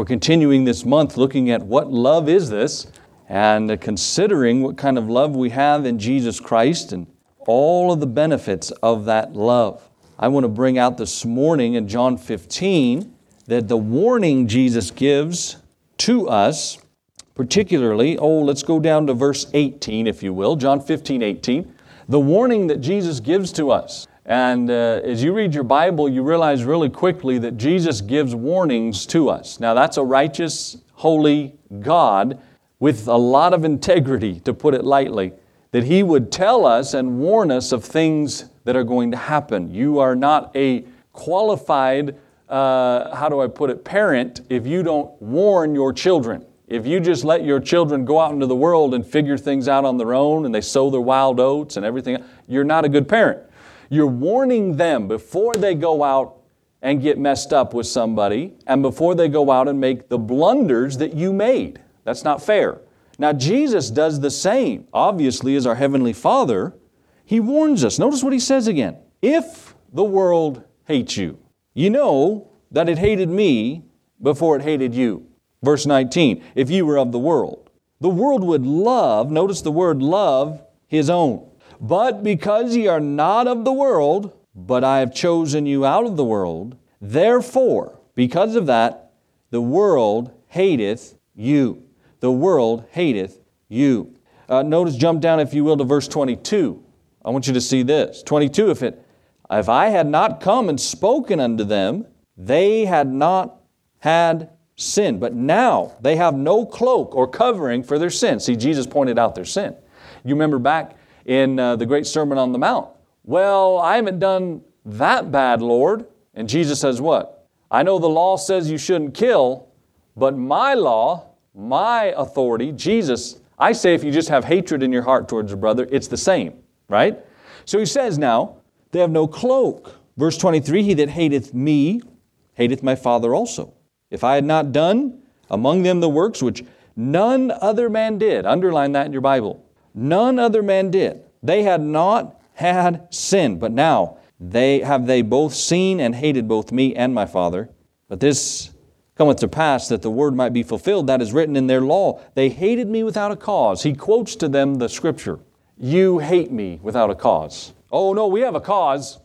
We're continuing this month looking at what love is this and considering what kind of love we have in Jesus Christ and all of the benefits of that love. I want to bring out this morning in John 15 that the warning Jesus gives to us, particularly, oh, let's go down to verse 18, if you will, John 15, 18. The warning that Jesus gives to us. And uh, as you read your Bible, you realize really quickly that Jesus gives warnings to us. Now, that's a righteous, holy God with a lot of integrity, to put it lightly, that He would tell us and warn us of things that are going to happen. You are not a qualified, uh, how do I put it, parent if you don't warn your children. If you just let your children go out into the world and figure things out on their own and they sow their wild oats and everything, you're not a good parent. You're warning them before they go out and get messed up with somebody and before they go out and make the blunders that you made. That's not fair. Now, Jesus does the same, obviously, as our Heavenly Father. He warns us. Notice what He says again. If the world hates you, you know that it hated me before it hated you. Verse 19, if you were of the world, the world would love, notice the word love, His own. But because ye are not of the world, but I have chosen you out of the world, therefore, because of that, the world hateth you. The world hateth you. Uh, notice, jump down, if you will, to verse 22. I want you to see this. 22, if it, if I had not come and spoken unto them, they had not had sin. But now they have no cloak or covering for their sin. See, Jesus pointed out their sin. You remember back in uh, the great Sermon on the Mount. Well, I haven't done that bad, Lord. And Jesus says, What? I know the law says you shouldn't kill, but my law, my authority, Jesus, I say if you just have hatred in your heart towards a brother, it's the same, right? So he says now, they have no cloak. Verse 23 He that hateth me hateth my Father also. If I had not done among them the works which none other man did, underline that in your Bible. None other man did. They had not had sin, but now they have they both seen and hated both me and my Father. But this cometh to pass that the word might be fulfilled that is written in their law. They hated me without a cause. He quotes to them the scripture. You hate me without a cause. Oh no, we have a cause.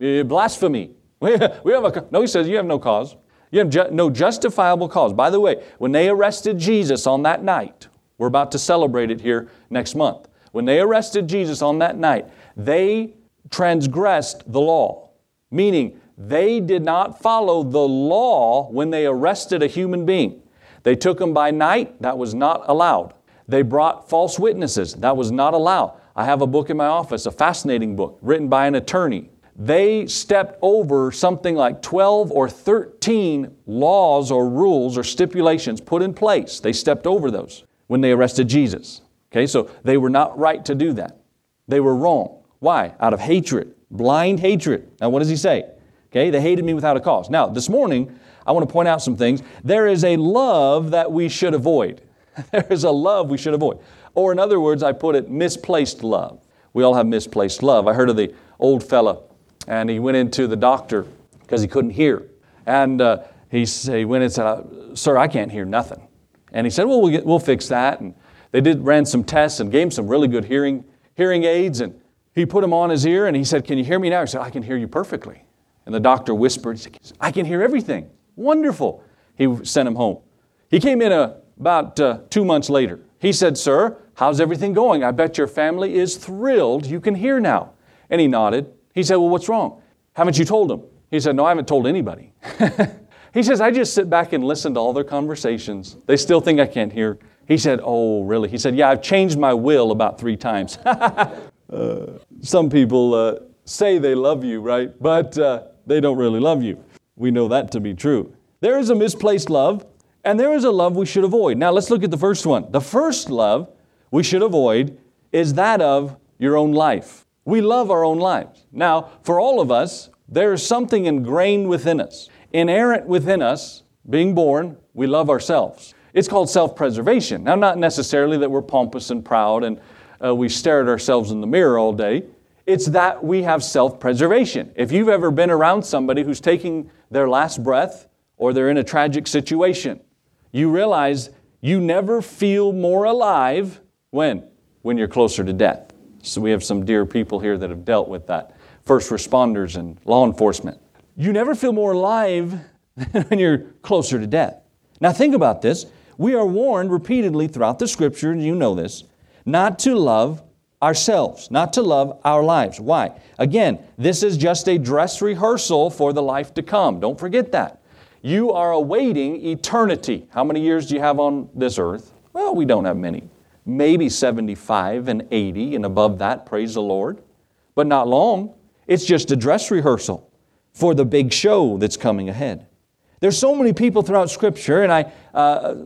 Eh, blasphemy. We have a no. He says you have no cause. You have ju- no justifiable cause. By the way, when they arrested Jesus on that night, we're about to celebrate it here next month. When they arrested Jesus on that night, they transgressed the law, meaning they did not follow the law when they arrested a human being. They took him by night, that was not allowed. They brought false witnesses, that was not allowed. I have a book in my office, a fascinating book, written by an attorney. They stepped over something like 12 or 13 laws or rules or stipulations put in place. They stepped over those when they arrested Jesus. Okay, so they were not right to do that. They were wrong. Why? Out of hatred, blind hatred. Now, what does he say? Okay, they hated me without a cause. Now, this morning, I want to point out some things. There is a love that we should avoid. there is a love we should avoid. Or, in other words, I put it misplaced love. We all have misplaced love. I heard of the old fella, and he went into the doctor because he couldn't hear. And uh, he, he went and said, Sir, I can't hear nothing. And he said, well, we'll, get, we'll fix that. And they did, ran some tests and gave him some really good hearing, hearing aids. And he put them on his ear and he said, Can you hear me now? He said, I can hear you perfectly. And the doctor whispered, said, I can hear everything. Wonderful. He sent him home. He came in a, about uh, two months later. He said, Sir, how's everything going? I bet your family is thrilled you can hear now. And he nodded. He said, Well, what's wrong? Haven't you told them? He said, No, I haven't told anybody. He says, I just sit back and listen to all their conversations. They still think I can't hear. He said, Oh, really? He said, Yeah, I've changed my will about three times. uh, some people uh, say they love you, right? But uh, they don't really love you. We know that to be true. There is a misplaced love, and there is a love we should avoid. Now, let's look at the first one. The first love we should avoid is that of your own life. We love our own lives. Now, for all of us, there is something ingrained within us inerrant within us, being born, we love ourselves. It's called self preservation. Now, not necessarily that we're pompous and proud and uh, we stare at ourselves in the mirror all day. It's that we have self preservation. If you've ever been around somebody who's taking their last breath or they're in a tragic situation, you realize you never feel more alive when? When you're closer to death. So we have some dear people here that have dealt with that first responders and law enforcement. You never feel more alive when you're closer to death. Now, think about this. We are warned repeatedly throughout the scripture, and you know this, not to love ourselves, not to love our lives. Why? Again, this is just a dress rehearsal for the life to come. Don't forget that. You are awaiting eternity. How many years do you have on this earth? Well, we don't have many. Maybe 75 and 80 and above that, praise the Lord. But not long. It's just a dress rehearsal for the big show that's coming ahead. There's so many people throughout Scripture, and I, uh,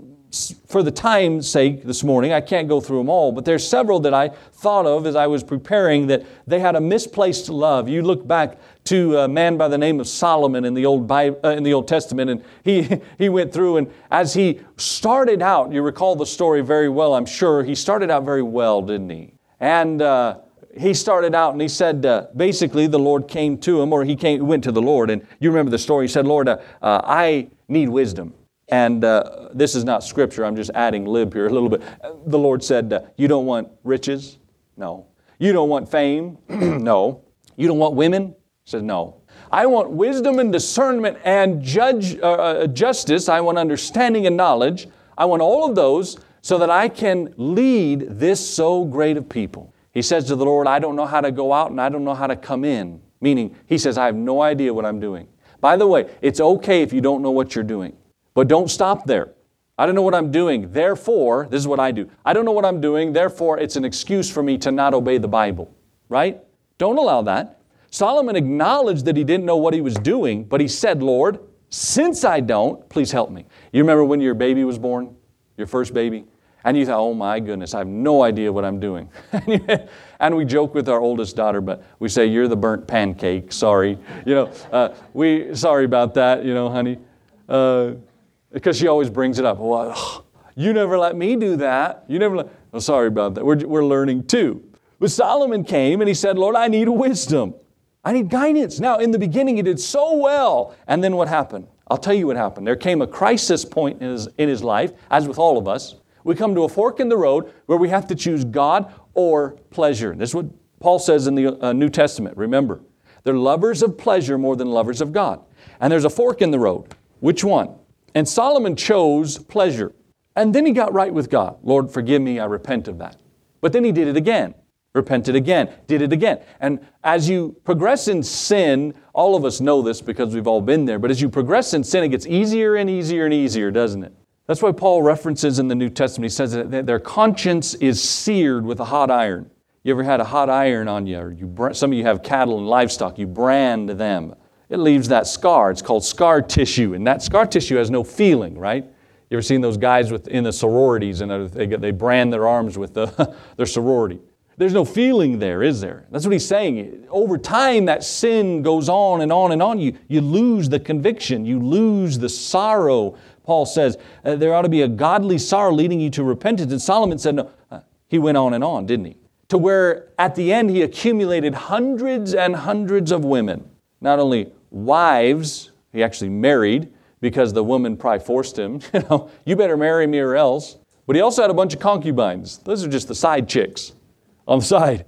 for the time's sake this morning, I can't go through them all, but there's several that I thought of as I was preparing that they had a misplaced love. You look back to a man by the name of Solomon in the Old, Bible, uh, in the Old Testament, and he, he went through, and as he started out, you recall the story very well, I'm sure, he started out very well, didn't he? And uh, he started out and he said, uh, basically, the Lord came to him, or he came, went to the Lord, and you remember the story. He said, Lord, uh, uh, I need wisdom. And uh, this is not scripture, I'm just adding lib here a little bit. The Lord said, uh, You don't want riches? No. You don't want fame? no. You don't want women? He said, No. I want wisdom and discernment and judge, uh, justice. I want understanding and knowledge. I want all of those so that I can lead this so great of people. He says to the Lord, I don't know how to go out and I don't know how to come in. Meaning, he says, I have no idea what I'm doing. By the way, it's okay if you don't know what you're doing. But don't stop there. I don't know what I'm doing. Therefore, this is what I do. I don't know what I'm doing. Therefore, it's an excuse for me to not obey the Bible. Right? Don't allow that. Solomon acknowledged that he didn't know what he was doing, but he said, Lord, since I don't, please help me. You remember when your baby was born? Your first baby? And you thought, oh my goodness, I have no idea what I'm doing. and we joke with our oldest daughter, but we say, you're the burnt pancake, sorry. You know, uh, we, sorry about that, you know, honey. Uh, because she always brings it up. Well, you never let me do that. You never let, oh, sorry about that. We're, we're learning too. But Solomon came and he said, Lord, I need wisdom. I need guidance. Now, in the beginning, he did so well. And then what happened? I'll tell you what happened. There came a crisis point in his, in his life, as with all of us. We come to a fork in the road where we have to choose God or pleasure. This is what Paul says in the uh, New Testament. Remember, they're lovers of pleasure more than lovers of God. And there's a fork in the road. Which one? And Solomon chose pleasure. And then he got right with God. Lord, forgive me, I repent of that. But then he did it again, repented again, did it again. And as you progress in sin, all of us know this because we've all been there, but as you progress in sin, it gets easier and easier and easier, doesn't it? That's why Paul references in the New Testament, he says that their conscience is seared with a hot iron. You ever had a hot iron on you? Or you some of you have cattle and livestock, you brand them it leaves that scar. It's called scar tissue, and that scar tissue has no feeling, right? You ever seen those guys with, in the sororities and they, they brand their arms with the, their sorority? There's no feeling there, is there? That's what he's saying. Over time, that sin goes on and on and on. You, you lose the conviction, you lose the sorrow. Paul says uh, there ought to be a godly sorrow leading you to repentance. And Solomon said, no, uh, he went on and on, didn't he? To where at the end he accumulated hundreds and hundreds of women not only wives, he actually married because the woman probably forced him, you know, you better marry me or else. But he also had a bunch of concubines. Those are just the side chicks on the side.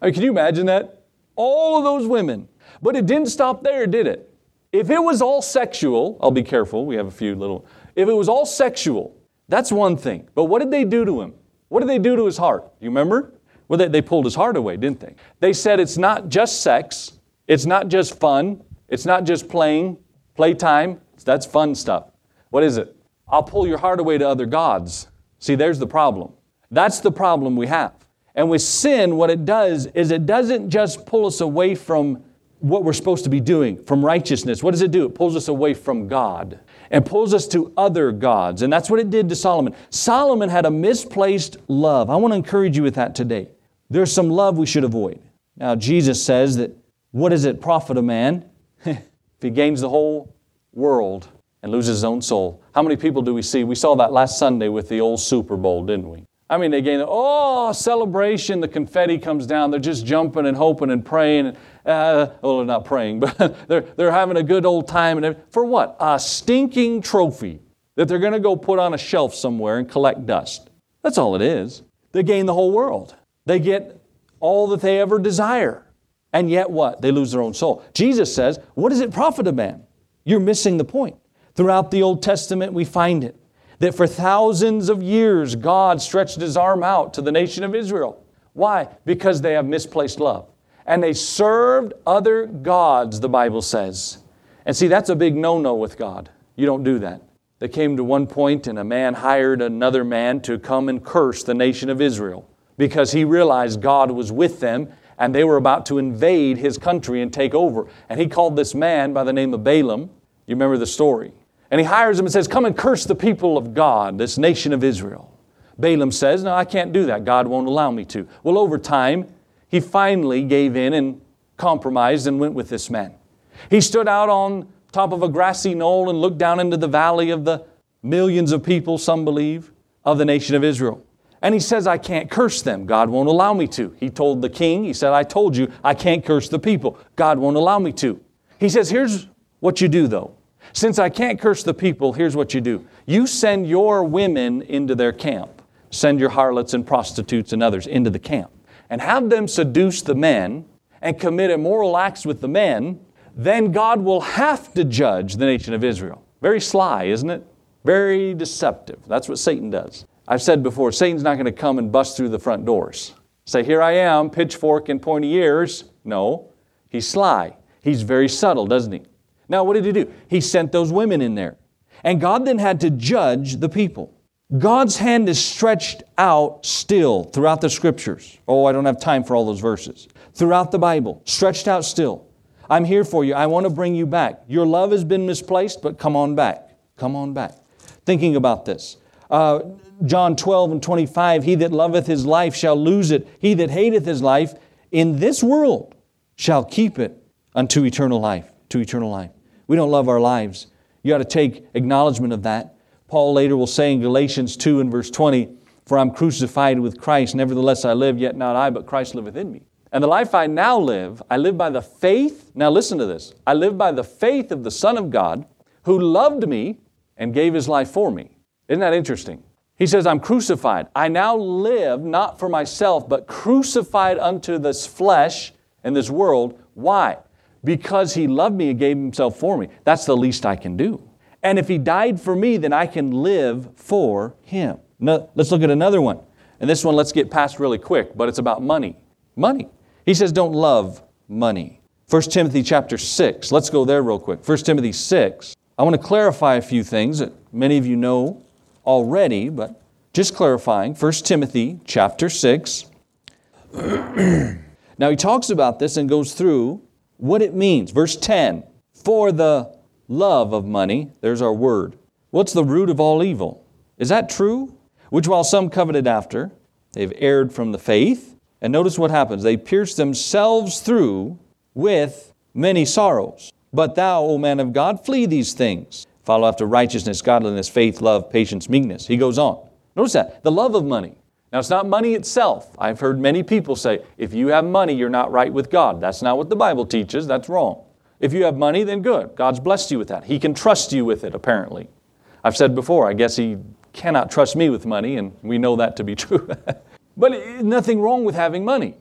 I mean, can you imagine that? All of those women. But it didn't stop there, did it? If it was all sexual, I'll be careful, we have a few little. If it was all sexual, that's one thing. But what did they do to him? What did they do to his heart? You remember? Well, they, they pulled his heart away, didn't they? They said it's not just sex, it's not just fun. It's not just playing, playtime. That's fun stuff. What is it? I'll pull your heart away to other gods. See, there's the problem. That's the problem we have. And with sin, what it does is it doesn't just pull us away from what we're supposed to be doing, from righteousness. What does it do? It pulls us away from God and pulls us to other gods. And that's what it did to Solomon. Solomon had a misplaced love. I want to encourage you with that today. There's some love we should avoid. Now, Jesus says that what does it profit a man if he gains the whole world and loses his own soul? How many people do we see? We saw that last Sunday with the old Super Bowl, didn't we? I mean, they gain, oh, celebration, the confetti comes down. They're just jumping and hoping and praying. Uh, well, they're not praying, but they're, they're having a good old time. And for what? A stinking trophy. that they're going to go put on a shelf somewhere and collect dust. That's all it is. They gain the whole world. They get all that they ever desire. And yet what? They lose their own soul. Jesus says, What does it profit a man? You're missing the point. Throughout the Old Testament, we find it that for thousands of years, God stretched his arm out to the nation of Israel. Why? Because they have misplaced love. And they served other gods, the Bible says. And see, that's a big no no with God. You don't do that. They came to one point, and a man hired another man to come and curse the nation of Israel because he realized God was with them and they were about to invade his country and take over. And he called this man by the name of Balaam. You remember the story. And he hires him and says, Come and curse the people of God, this nation of Israel. Balaam says, No, I can't do that. God won't allow me to. Well, over time, he finally gave in and compromised and went with this man. He stood out on top of a grassy knoll and looked down into the valley of the millions of people, some believe, of the nation of Israel. And he says, I can't curse them. God won't allow me to. He told the king, he said, I told you I can't curse the people. God won't allow me to. He says, Here's what you do though. Since I can't curse the people, here's what you do you send your women into their camp, send your harlots and prostitutes and others into the camp, and have them seduce the men and commit immoral acts with the men. Then God will have to judge the nation of Israel. Very sly, isn't it? Very deceptive. That's what Satan does. I've said before, Satan's not going to come and bust through the front doors. Say, here I am, pitchfork and pointy ears. No, he's sly. He's very subtle, doesn't he? Now, what did he do? He sent those women in there. And God then had to judge the people. God's hand is stretched out still throughout the scriptures. Oh, I don't have time for all those verses. Throughout the Bible, stretched out still. I'm here for you. I want to bring you back. Your love has been misplaced, but come on back. Come on back. Thinking about this. Uh, John 12 and 25 He that loveth his life shall lose it. He that hateth his life in this world shall keep it unto eternal life. To eternal life. We don't love our lives. You got to take acknowledgement of that. Paul later will say in Galatians 2 and verse 20, For I'm crucified with Christ, nevertheless I live, yet not I, but Christ liveth in me. And the life I now live, I live by the faith. Now listen to this. I live by the faith of the Son of God who loved me and gave his life for me. Isn't that interesting? He says, I'm crucified. I now live not for myself, but crucified unto this flesh and this world. Why? Because he loved me and gave himself for me. That's the least I can do. And if he died for me, then I can live for him. Now, let's look at another one. And this one, let's get past really quick, but it's about money. Money. He says, don't love money. 1 Timothy chapter 6. Let's go there real quick. 1 Timothy 6. I want to clarify a few things that many of you know already, but just clarifying. 1 Timothy chapter 6. now he talks about this and goes through what it means. Verse 10 For the love of money, there's our word. What's the root of all evil? Is that true? Which while some coveted after, they've erred from the faith. And notice what happens. They pierce themselves through with many sorrows. But thou, O man of God, flee these things. Follow after righteousness, godliness, faith, love, patience, meekness. He goes on. Notice that. The love of money. Now, it's not money itself. I've heard many people say, if you have money, you're not right with God. That's not what the Bible teaches. That's wrong. If you have money, then good. God's blessed you with that. He can trust you with it, apparently. I've said before, I guess He cannot trust me with money, and we know that to be true. but nothing wrong with having money.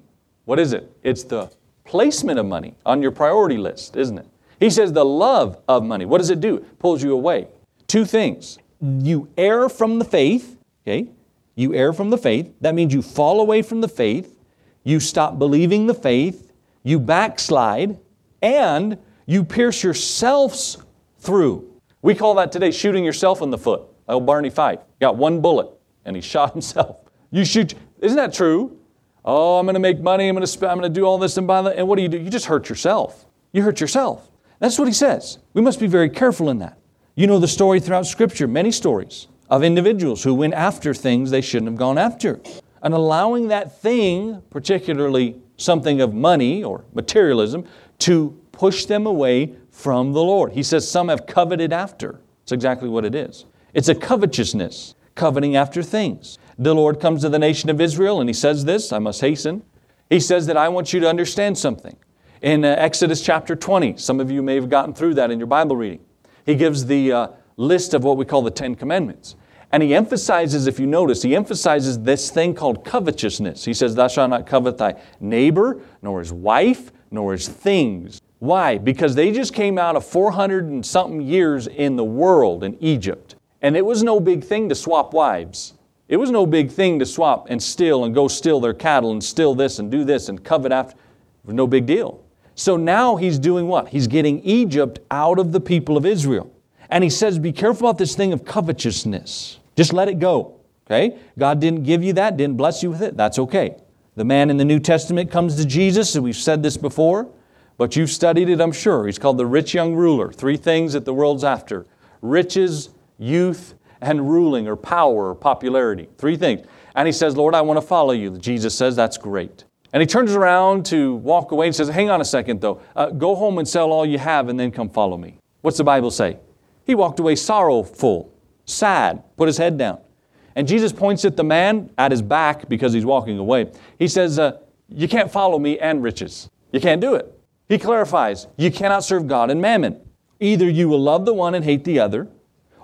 What is it? It's the placement of money on your priority list, isn't it? He says the love of money. What does it do? It pulls you away. Two things. You err from the faith, okay? You err from the faith. That means you fall away from the faith. You stop believing the faith. You backslide. And you pierce yourselves through. We call that today shooting yourself in the foot. Oh, Barney Fife got one bullet and he shot himself. You shoot, isn't that true? Oh, I'm going to make money. I'm going to, I'm going to do all this and buy that. And what do you do? You just hurt yourself. You hurt yourself. That's what he says. We must be very careful in that. You know the story throughout Scripture, many stories of individuals who went after things they shouldn't have gone after. And allowing that thing, particularly something of money or materialism, to push them away from the Lord. He says some have coveted after. It's exactly what it is. It's a covetousness, coveting after things. The Lord comes to the nation of Israel and he says this, I must hasten. He says that I want you to understand something. In uh, Exodus chapter 20, some of you may have gotten through that in your Bible reading. He gives the, uh, list of what we call the Ten Commandments. And he emphasizes, if you notice, he emphasizes this thing called covetousness. He says, Thou shalt not covet thy neighbor, nor his wife, nor his things. Why? Because they just came out of 400 and something years in the world in Egypt. And it was no big thing to swap wives. It was no big thing to swap and steal and go steal their cattle and steal this and do this and covet after. No big deal. So now he's doing what? He's getting Egypt out of the people of Israel. And he says, Be careful about this thing of covetousness. Just let it go. Okay? God didn't give you that, didn't bless you with it. That's okay. The man in the New Testament comes to Jesus, and we've said this before, but you've studied it, I'm sure. He's called the rich young ruler. Three things that the world's after riches, youth, and ruling or power or popularity. Three things. And he says, Lord, I want to follow you. Jesus says, That's great. And he turns around to walk away and says, Hang on a second, though. Uh, go home and sell all you have and then come follow me. What's the Bible say? He walked away sorrowful sad, put his head down. And Jesus points at the man at his back because he's walking away. He says, uh, You can't follow me and riches. You can't do it. He clarifies, You cannot serve God and mammon. Either you will love the one and hate the other,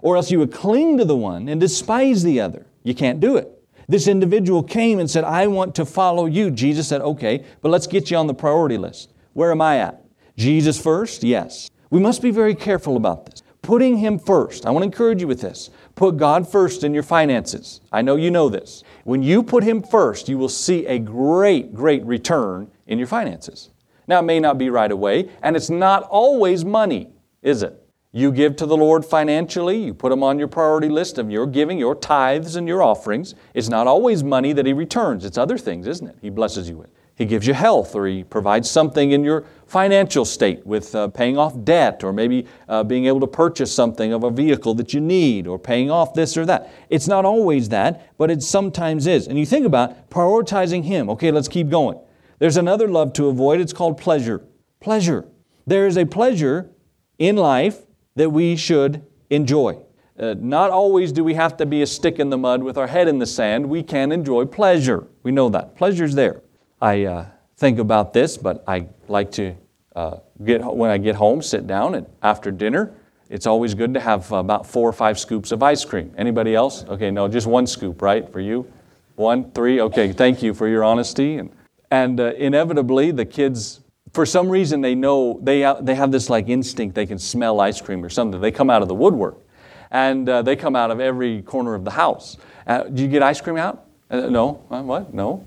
or else you will cling to the one and despise the other. You can't do it. This individual came and said, I want to follow you. Jesus said, Okay, but let's get you on the priority list. Where am I at? Jesus first? Yes. We must be very careful about this putting Him first. I want to encourage you with this. Put God first in your finances. I know you know this. When you put Him first, you will see a great, great return in your finances. Now, it may not be right away, and it's not always money, is it? You give to the Lord financially, you put Him on your priority list of your giving, your tithes and your offerings. It's not always money that He returns, it's other things, isn't it? He blesses you with. He gives you health, or He provides something in your financial state with uh, paying off debt, or maybe uh, being able to purchase something of a vehicle that you need, or paying off this or that. It's not always that, but it sometimes is. And you think about prioritizing Him. Okay, let's keep going. There's another love to avoid, it's called pleasure. Pleasure. There is a pleasure in life that we should enjoy. Uh, not always do we have to be a stick in the mud with our head in the sand. We can enjoy pleasure. We know that. Pleasure's there. I uh, think about this, but I like to uh, get when I get home, sit down, and after dinner, it's always good to have about four or five scoops of ice cream. Anybody else? Okay, no, just one scoop, right, for you? One, three. Okay, thank you for your honesty. And and uh, inevitably, the kids, for some reason, they know they they have this like instinct. They can smell ice cream or something. They come out of the woodwork, and uh, they come out of every corner of the house. Uh, do you get ice cream out? Uh, no, uh, what? No.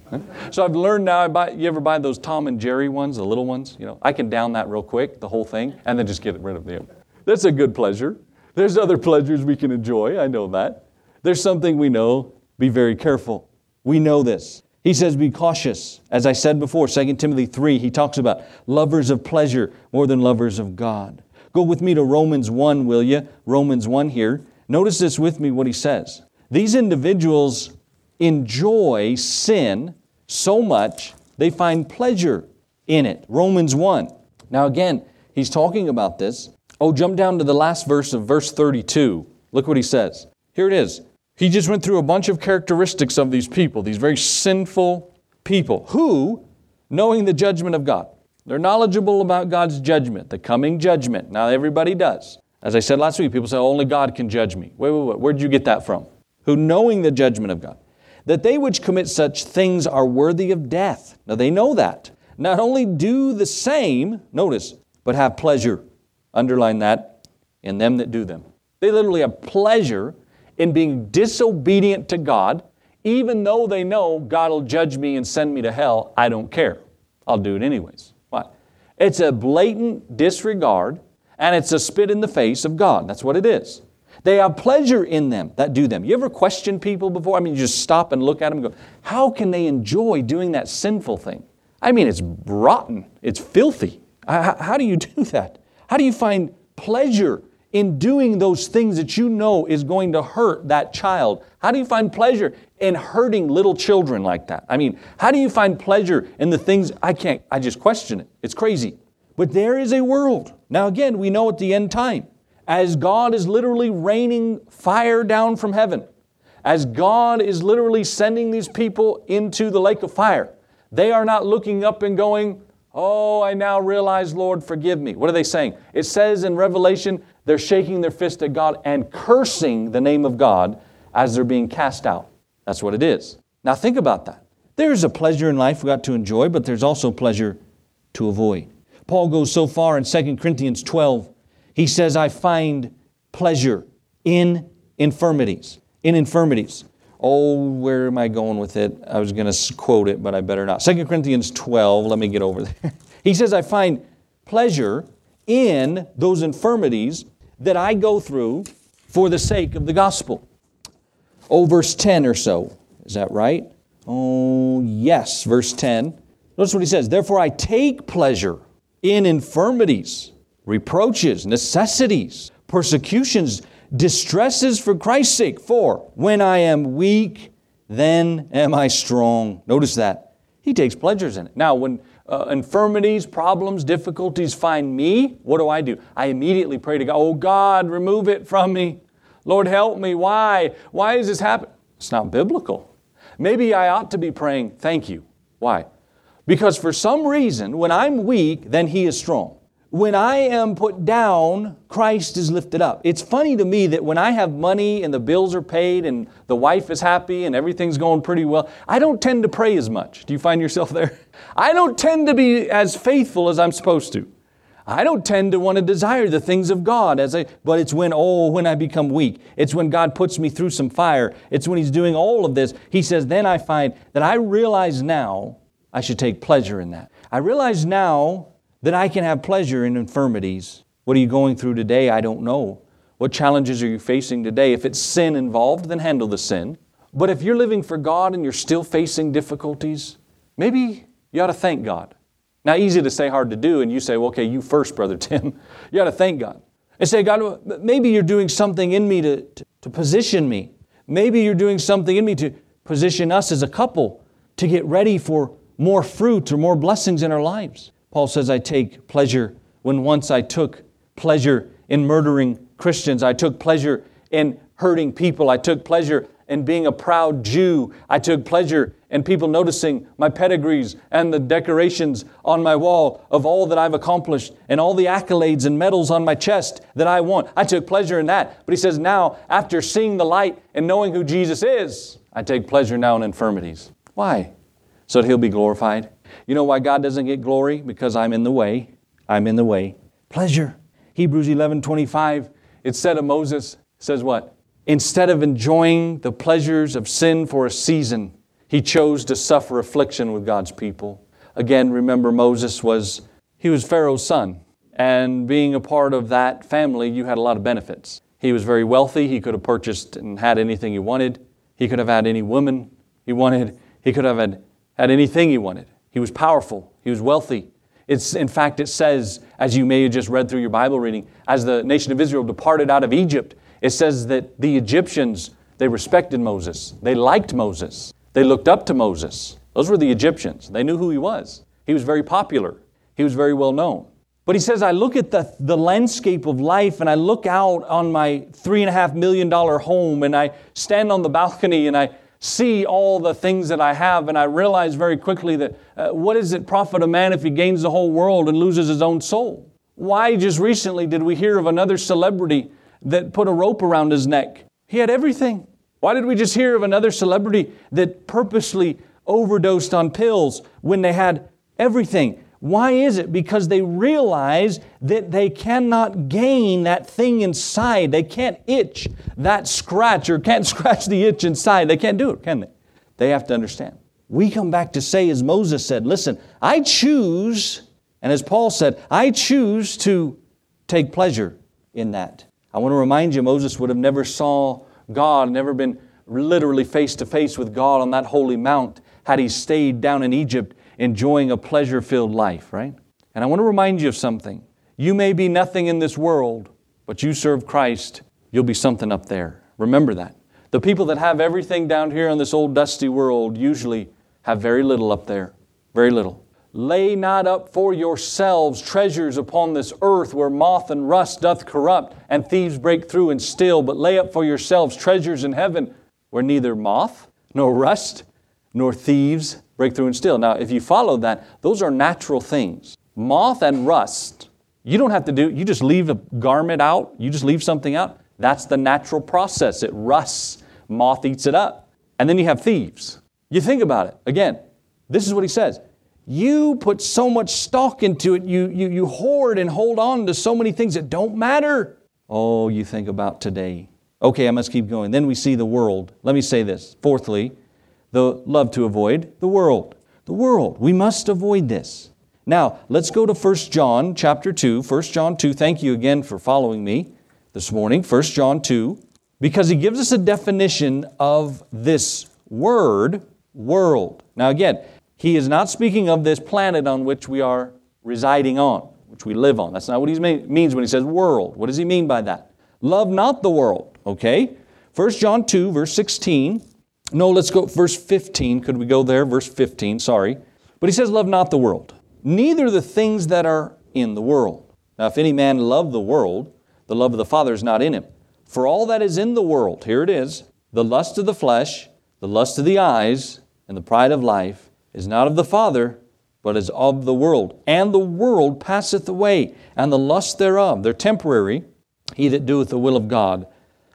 So I've learned now. I buy, you ever buy those Tom and Jerry ones, the little ones? You know, I can down that real quick, the whole thing, and then just get rid of them. That's a good pleasure. There's other pleasures we can enjoy. I know that. There's something we know. Be very careful. We know this. He says, Be cautious. As I said before, 2 Timothy 3, he talks about lovers of pleasure more than lovers of God. Go with me to Romans 1, will you? Romans 1 here. Notice this with me, what he says. These individuals enjoy sin so much they find pleasure in it. Romans 1. Now, again, he's talking about this. Oh, jump down to the last verse of verse 32. Look what he says. Here it is. He just went through a bunch of characteristics of these people, these very sinful people, who, knowing the judgment of God, they're knowledgeable about God's judgment, the coming judgment. Now, everybody does. As I said last week, people say, only God can judge me. Wait, wait, wait. Where'd you get that from? Who, knowing the judgment of God, that they which commit such things are worthy of death. Now they know that. Not only do the same, notice, but have pleasure. Underline that in them that do them. They literally have pleasure in being disobedient to God, even though they know God will judge me and send me to hell. I don't care. I'll do it anyways. Why? It's a blatant disregard and it's a spit in the face of God. That's what it is. They have pleasure in them that do them. You ever question people before? I mean, you just stop and look at them and go, how can they enjoy doing that sinful thing? I mean, it's rotten, it's filthy. How, do you do that? How do you find pleasure in doing those things that you know is going to hurt that child? How do you find pleasure in hurting little children like that? I mean, how do you find pleasure in the things I can't, I just question it. It's crazy. But there is a world. Now, again, we know at the end time, as God is literally raining fire down from heaven, as God is literally sending these people into the lake of fire, they are not looking up and going, Oh, I now realize, Lord, forgive me. What are they saying? It says in Revelation They're shaking their fist at God and cursing the name of God as they're being cast out. That's what it is. Now think about that. There's a pleasure in life we got to enjoy, but there's also pleasure to avoid. Paul goes so far in 2 Corinthians 12, he says, I find pleasure in infirmities. In infirmities. Oh, where am I going with it? I was going to quote it, but I better not. 2 Corinthians 12, let me get over there. he says, I find pleasure in those infirmities that I go through for the sake of the gospel. Oh, verse 10 or so. Is that right? Oh, yes, verse 10. Notice what he says. Therefore, I take pleasure in infirmities, reproaches, necessities, persecutions, distresses for Christ's sake. For when I am weak, then am I strong. Notice that. He takes pleasures in it. Now, when uh, infirmities, problems, difficulties find me, what do I do? I immediately pray to God, oh God, remove it from me. Lord, help me. Why? Why is this happening? It's not biblical. Maybe I ought to be praying, thank you. Why? Because for some reason, when I'm weak, then He is strong. When I am put down, Christ is lifted up. It's funny to me that when I have money and the bills are paid and the wife is happy and everything's going pretty well, I don't tend to pray as much. Do you find yourself there? I don't tend to be as faithful as I'm supposed to. I don't tend to want to desire the things of God as I, but it's when, oh, when I become weak. It's when God puts me through some fire. It's when He's doing all of this. He says, then I find that I realize now I should take pleasure in that. I realize now that I can have pleasure in infirmities. What are you going through today? I don't know. What challenges are you facing today? If it's sin involved, then handle the sin. But if you're living for God and you're still facing difficulties, maybe you ought to thank God. Now, easy to say, hard to do, and you say, well, okay, you first, Brother Tim. you ought to thank God. And say, God, maybe you're doing something in me to, to, to position me. Maybe you're doing something in me to position us as a couple to get ready for more fruit or more blessings in our lives. Paul says, I take pleasure when once I took pleasure in murdering Christians. I took pleasure in hurting people. I took pleasure in being a proud Jew. I took pleasure in people noticing my pedigrees and the decorations on my wall of all that I've accomplished and all the accolades and medals on my chest that I want. I took pleasure in that. But he says, now, after seeing the light and knowing who Jesus is, I take pleasure now in infirmities. Why? So that he'll be glorified. You know why God doesn't get glory? Because I'm in the way. I'm in the way. Pleasure. Hebrews 11 25, it said of Moses, says what? Instead of enjoying the pleasures of sin for a season, he chose to suffer affliction with God's people. Again, remember Moses was he was Pharaoh's son, and being a part of that family, you had a lot of benefits. He was very wealthy. He could have purchased and had anything he wanted. He could have had any woman he wanted. He could have had, had anything he wanted. He was powerful, he was wealthy. It's, in fact, it says, as you may have just read through your Bible reading, as the nation of Israel departed out of Egypt, it says that the Egyptians, they respected Moses. They liked Moses. They looked up to Moses. Those were the Egyptians. They knew who he was. He was very popular, he was very well known. But he says, I look at the, the landscape of life and I look out on my three and a half million dollar home and I stand on the balcony and I see all the things that I have, and I realize very quickly that uh, what does it profit a man if he gains the whole world and loses his own soul? Why just recently did we hear of another celebrity that put a rope around his neck? He had everything. Why did we just hear of another celebrity that purposely overdosed on pills when they had everything? Why is it? Because they realize that they cannot gain that thing inside. They can't itch that scratch or can't scratch the itch inside. They can't do it, can they? They have to understand. We come back to say, as Moses said, listen, I choose, and as Paul said, I choose to take pleasure in that. I want to remind you, Moses would have never saw God, never been literally face to face with God on that holy mount had he stayed down in Egypt enjoying a pleasure filled life, right? And I want to remind you of something. You may be nothing in this world, but you serve Christ, you'll be something up there. Remember that. The people that have everything down here in this old dusty world usually have very little up there. Very little. Lay not up for yourselves treasures upon this earth where moth and rust doth corrupt and thieves break through and steal, but lay up for yourselves treasures in heaven where neither moth nor rust nor thieves break through and steal. Now, if you follow that, those are natural things. Moth and rust You don't have to do, you just leave a garment out, you just leave something out. That's the natural process. It rusts, moth eats it up. And then you have thieves. You think about it. Again, this is what he says. You put so much stock into it, you, you, you hoard and hold on to so many things that don't matter. Oh, you think about today. Okay, I must keep going. Then we see the world. Let me say this. Fourthly, the love to avoid the world. The world. We must avoid this. Now, let's go to 1 John chapter 2. 1 John 2. Thank you again for following me this morning. 1 John 2. Because he gives us a definition of this word, world. Now, again, he is not speaking of this planet on which we are residing on, which we live on. That's not what he means when he says world. What does he mean by that? Love not the world, okay? 1 John 2, verse 16. No, let's go verse 15. Could we go there? Verse 15, sorry. But he says, Love not the world, neither the things that are in the world. Now, if any man love the world, the love of the Father is not in him. For all that is in the world, here it is, the lust of the flesh, the lust of the eyes, and the pride of life, is not of the Father, but is of the world. And the world passeth away, and the lust thereof. They're temporary. He that doeth the will of God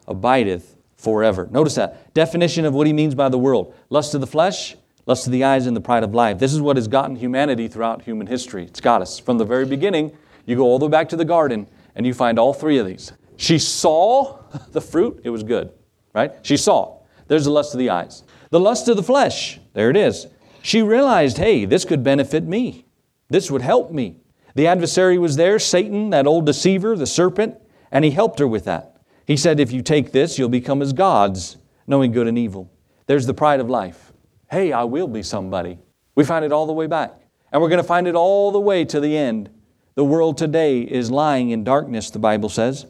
abideth forever. Notice that definition of what he means by the world lust of the flesh, lust of the eyes, and the pride of life. This is what has gotten humanity throughout human history. It's got us. From the very beginning, you go all the way back to the garden, and you find all three of these. She saw the fruit, it was good, right? She saw. There's the lust of the eyes. The lust of the flesh, there it is. She realized, hey, this could benefit me. This would help me. The adversary was there, Satan, that old deceiver, the serpent, and he helped her with that. He said, if you take this, you'll become as gods, knowing good and evil. There's the pride of life. Hey, I will be somebody. We find it all the way back. And we're going to find it all the way to the end. The world today is lying in darkness, the Bible says.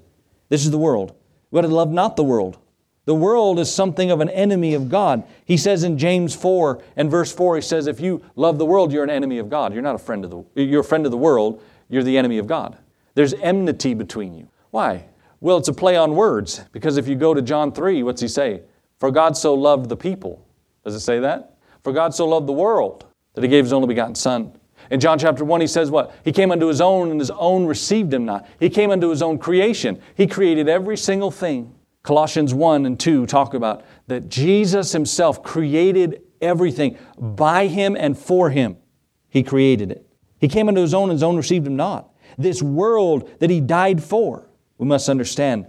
This is the world. We ought to love not the world. The world is something of an enemy of God. He says in James 4 and verse 4, he says, if you love the world, you're an enemy of God. You're not a friend of the you're a friend of the world, you're the enemy of God. There's enmity between you. Why? Well, it's a play on words, because if you go to John 3, what's he say? For God so loved the people. Does it say that? For God so loved the world that he gave his only begotten Son. In John chapter 1, he says what? He came unto his own, and his own received him not. He came unto his own creation. He created every single thing Colossians 1 and 2 talk about that Jesus Himself created everything by Him and for Him. He created it. He came unto His own, and His own received Him not. This world that He died for, we must understand,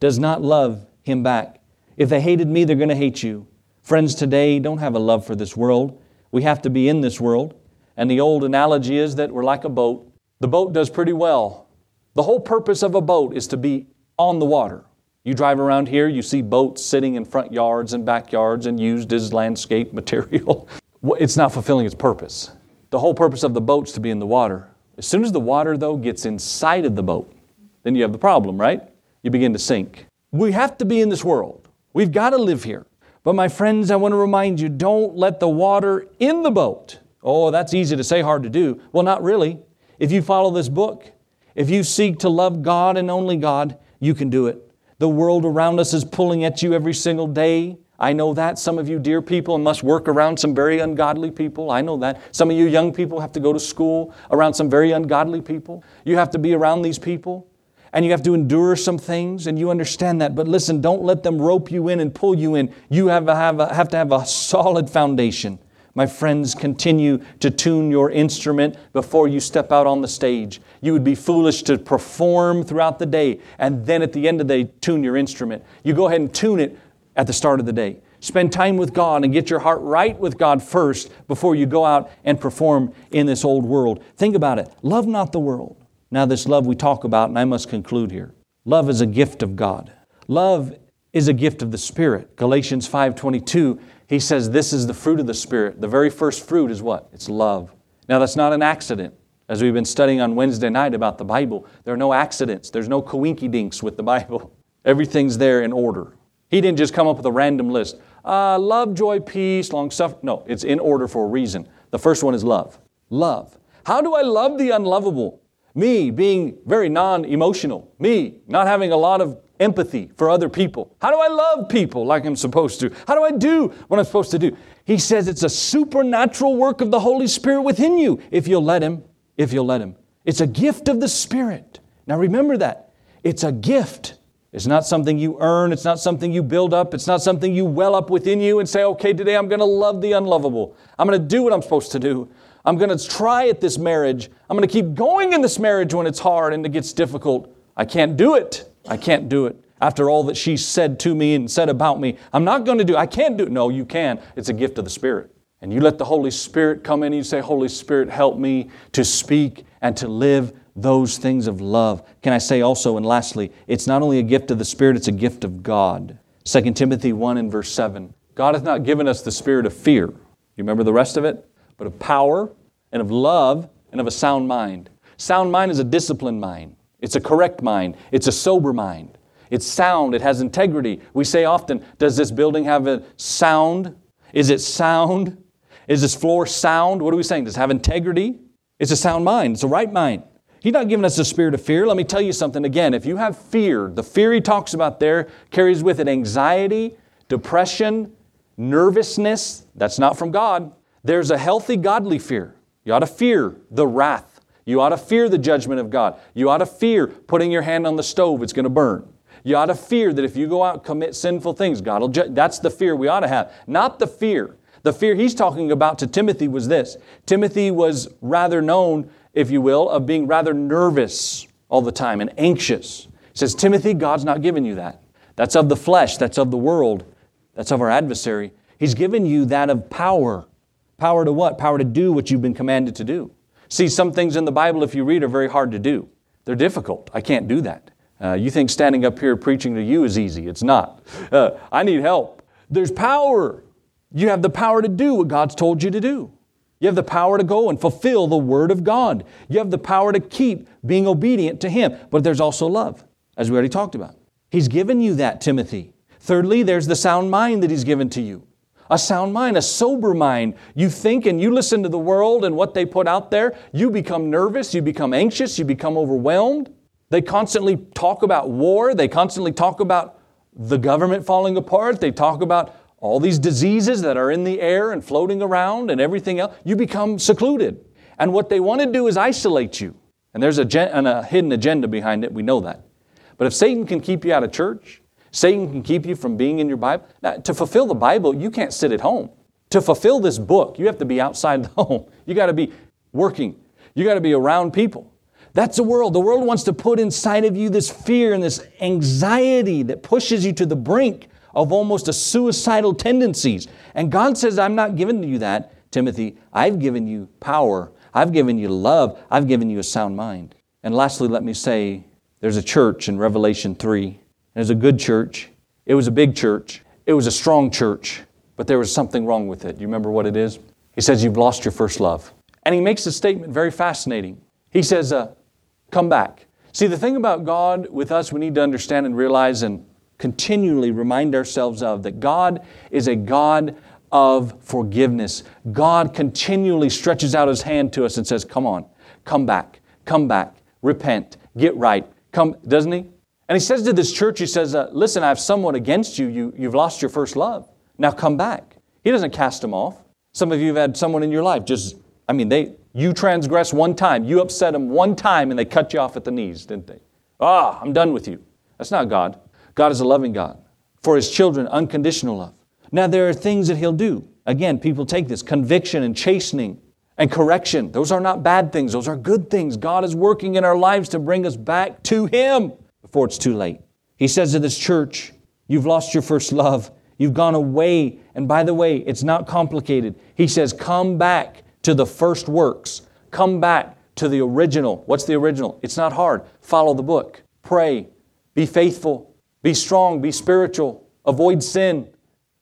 does not love Him back. If they hated me, they're going to hate you. Friends today don't have a love for this world. We have to be in this world. And the old analogy is that we're like a boat. The boat does pretty well. The whole purpose of a boat is to be on the water. You drive around here, you see boats sitting in front yards and backyards and used as landscape material. it's not fulfilling its purpose. The whole purpose of the boat's to be in the water. As soon as the water, though, gets inside of the boat, then you have the problem, right? You begin to sink. We have to be in this world. We've got to live here. But my friends, I want to remind you don't let the water in the boat. Oh, that's easy to say, hard to do. Well, not really. If you follow this book, if you seek to love God and only God, you can do it. The world around us is pulling at you every single day. I know that. Some of you, dear people, must work around some very ungodly people. I know that. Some of you young people have to go to school around some very ungodly people. You have to be around these people and you have to endure some things and you understand that. But listen, don't let them rope you in and pull you in. You have, a, have, a, have to have a solid foundation. My friends, continue to tune your instrument before you step out on the stage. You would be foolish to perform throughout the day and then at the end of the day, tune your instrument. You go ahead and tune it at the start of the day. Spend time with God and get your heart right with God first before you go out and perform in this old world. Think about it. Love not the world. Now, this love we talk about, and I must conclude here. Love is a gift of God. Love is a gift of the Spirit. Galatians 5:22 he says this is the fruit of the Spirit. The very first fruit is what? It's love. Now, that's not an accident. As we've been studying on Wednesday night about the Bible, there are no accidents. There's no coinky dinks with the Bible. Everything's there in order. He didn't just come up with a random list. Uh, love, joy, peace, long suffering. No, it's in order for a reason. The first one is love. Love. How do I love the unlovable? Me being very non emotional. Me not having a lot of empathy for other people? How do I love people like I'm supposed to? How do I do what I'm supposed to do? He says it's a supernatural work of the Holy Spirit within you if you'll let Him. If you'll let Him. It's a gift of the Spirit. Now remember that. It's a gift. It's not something you earn. It's not something you build up. It's not something you well up within you and say, okay, today I'm going to love the unlovable. I'm going to do what I'm supposed to do. I'm going to try at this marriage. I'm going to keep going in this marriage when it's hard and it gets difficult. I can't do it. I can't do it. After all that she said to me and said about me, I'm not going to do it. I can't do it. No, you can. It's a gift of the Spirit. And you let the Holy Spirit come in and you say, Holy Spirit, help me to speak and to live those things of love. Can I say also, and lastly, it's not only a gift of the Spirit, it's a gift of God. 2 Timothy 1 and verse 7. God hath not given us the spirit of fear. You remember the rest of it? But of power and of love and of a sound mind. Sound mind is a disciplined mind. It's a correct mind. It's a sober mind. It's sound. It has integrity. We say often, does this building have a sound? Is it sound? Is this floor sound? What are we saying? Does it have integrity? It's a sound mind. It's a right mind. He's not giving us a spirit of fear. Let me tell you something again. If you have fear, the fear he talks about there carries with it anxiety, depression, nervousness. That's not from God. There's a healthy, godly fear. You ought to fear the wrath. You ought to fear the judgment of God. You ought to fear putting your hand on the stove, it's going to burn. You ought to fear that if you go out and commit sinful things, God will judge. That's the fear we ought to have, not the fear. The fear he's talking about to Timothy was this Timothy was rather known if you will, of being rather nervous all the time and anxious. He says, Timothy, God's not given you that. That's of the flesh, that's of the world, that's of our adversary. He's given you that of power. Power to what? Power to do what you've been commanded to do. See, some things in the Bible, if you read, are very hard to do. They're difficult. I can't do that. Uh, you think standing up here preaching to you is easy. It's not. Uh, I need help. There's power. You have the power to do what God's told you to do. You have the power to go and fulfill the Word of God. You have the power to keep being obedient to Him. But there's also love, as we already talked about. He's given you that, Timothy. Thirdly, there's the sound mind that He's given to you. A sound mind, a sober mind. You think and you listen to the world and what they put out there, you become nervous, you become anxious, you become overwhelmed. They constantly talk about war, they constantly talk about the government falling apart, they talk about all these diseases that are in the air and floating around and everything else, you become secluded. And what they want to do is isolate you. And there's a, gen- a hidden agenda behind it, we know that. But if Satan can keep you out of church, Satan can keep you from being in your Bible. Now, to fulfill the Bible, you can't sit at home. To fulfill this book, you have to be outside the home. You got to be working. You got to be around people. That's the world. The world wants to put inside of you this fear and this anxiety that pushes you to the brink of almost a suicidal tendencies. And God says, I'm not giving you that, Timothy. I've given you power. I've given you love. I've given you a sound mind. And lastly, let me say there's a church in Revelation 3. There's a good church. It was a big church. It was a strong church, but there was something wrong with it. You remember what it is? He says, You've lost your first love. And he makes a statement very fascinating. He says, uh, Come back. See, the thing about God with us, we need to understand and realize, and continually remind ourselves of that God is a God of forgiveness. God continually stretches out his hand to us and says, Come on, come back, come back, repent, get right. Come, doesn't he? And he says to this church, he says, uh, Listen, I have someone against you. you. You've lost your first love. Now come back. He doesn't cast them off. Some of you have had someone in your life just, I mean, they, you transgress one time, you upset them one time, and they cut you off at the knees, didn't they? Ah, I'm done with you. That's not God. God is a loving God. For His children, unconditional love. Now, there are things that He'll do. Again, people take this conviction and chastening and correction. Those are not bad things, those are good things. God is working in our lives to bring us back to Him before it's too late. He says to this church, You've lost your first love. You've gone away. And by the way, it's not complicated. He says, Come back to the first works. Come back to the original. What's the original? It's not hard. Follow the book. Pray. Be faithful. Be strong, be spiritual, avoid sin,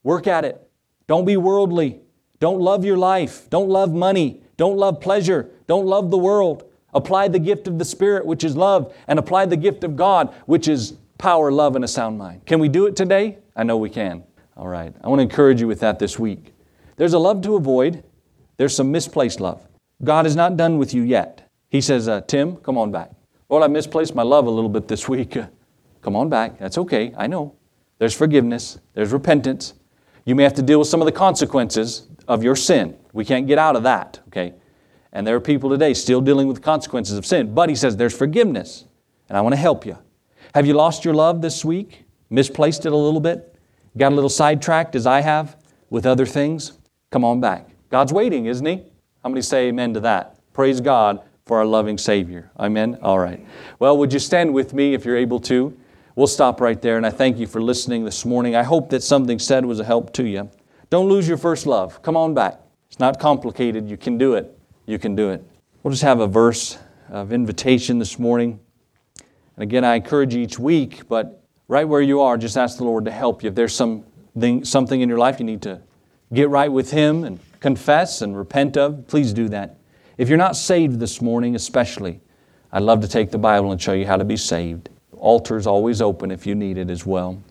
work at it. Don't be worldly. Don't love your life. Don't love money. Don't love pleasure. Don't love the world. Apply the gift of the Spirit, which is love, and apply the gift of God, which is power, love, and a sound mind. Can we do it today? I know we can. All right. I want to encourage you with that this week. There's a love to avoid, there's some misplaced love. God is not done with you yet. He says, uh, Tim, come on back. Well, I misplaced my love a little bit this week. Come on back. That's okay. I know. There's forgiveness, there's repentance. You may have to deal with some of the consequences of your sin. We can't get out of that, okay? And there are people today still dealing with the consequences of sin. But he says there's forgiveness, and I want to help you. Have you lost your love this week? Misplaced it a little bit? Got a little sidetracked, as I have, with other things? Come on back. God's waiting, isn't He? How many say amen to that? Praise God for our loving Savior. Amen? All right. Well, would you stand with me if you're able to? We'll stop right there, and I thank you for listening this morning. I hope that something said was a help to you. Don't lose your first love. Come on back. It's not complicated. You can do it. You can do it. We'll just have a verse of invitation this morning. And again, I encourage you each week, but right where you are, just ask the Lord to help you. If there's something, something in your life you need to get right with Him and confess and repent of, please do that. If you're not saved this morning, especially, I'd love to take the Bible and show you how to be saved. The altar's always open if you need it as well.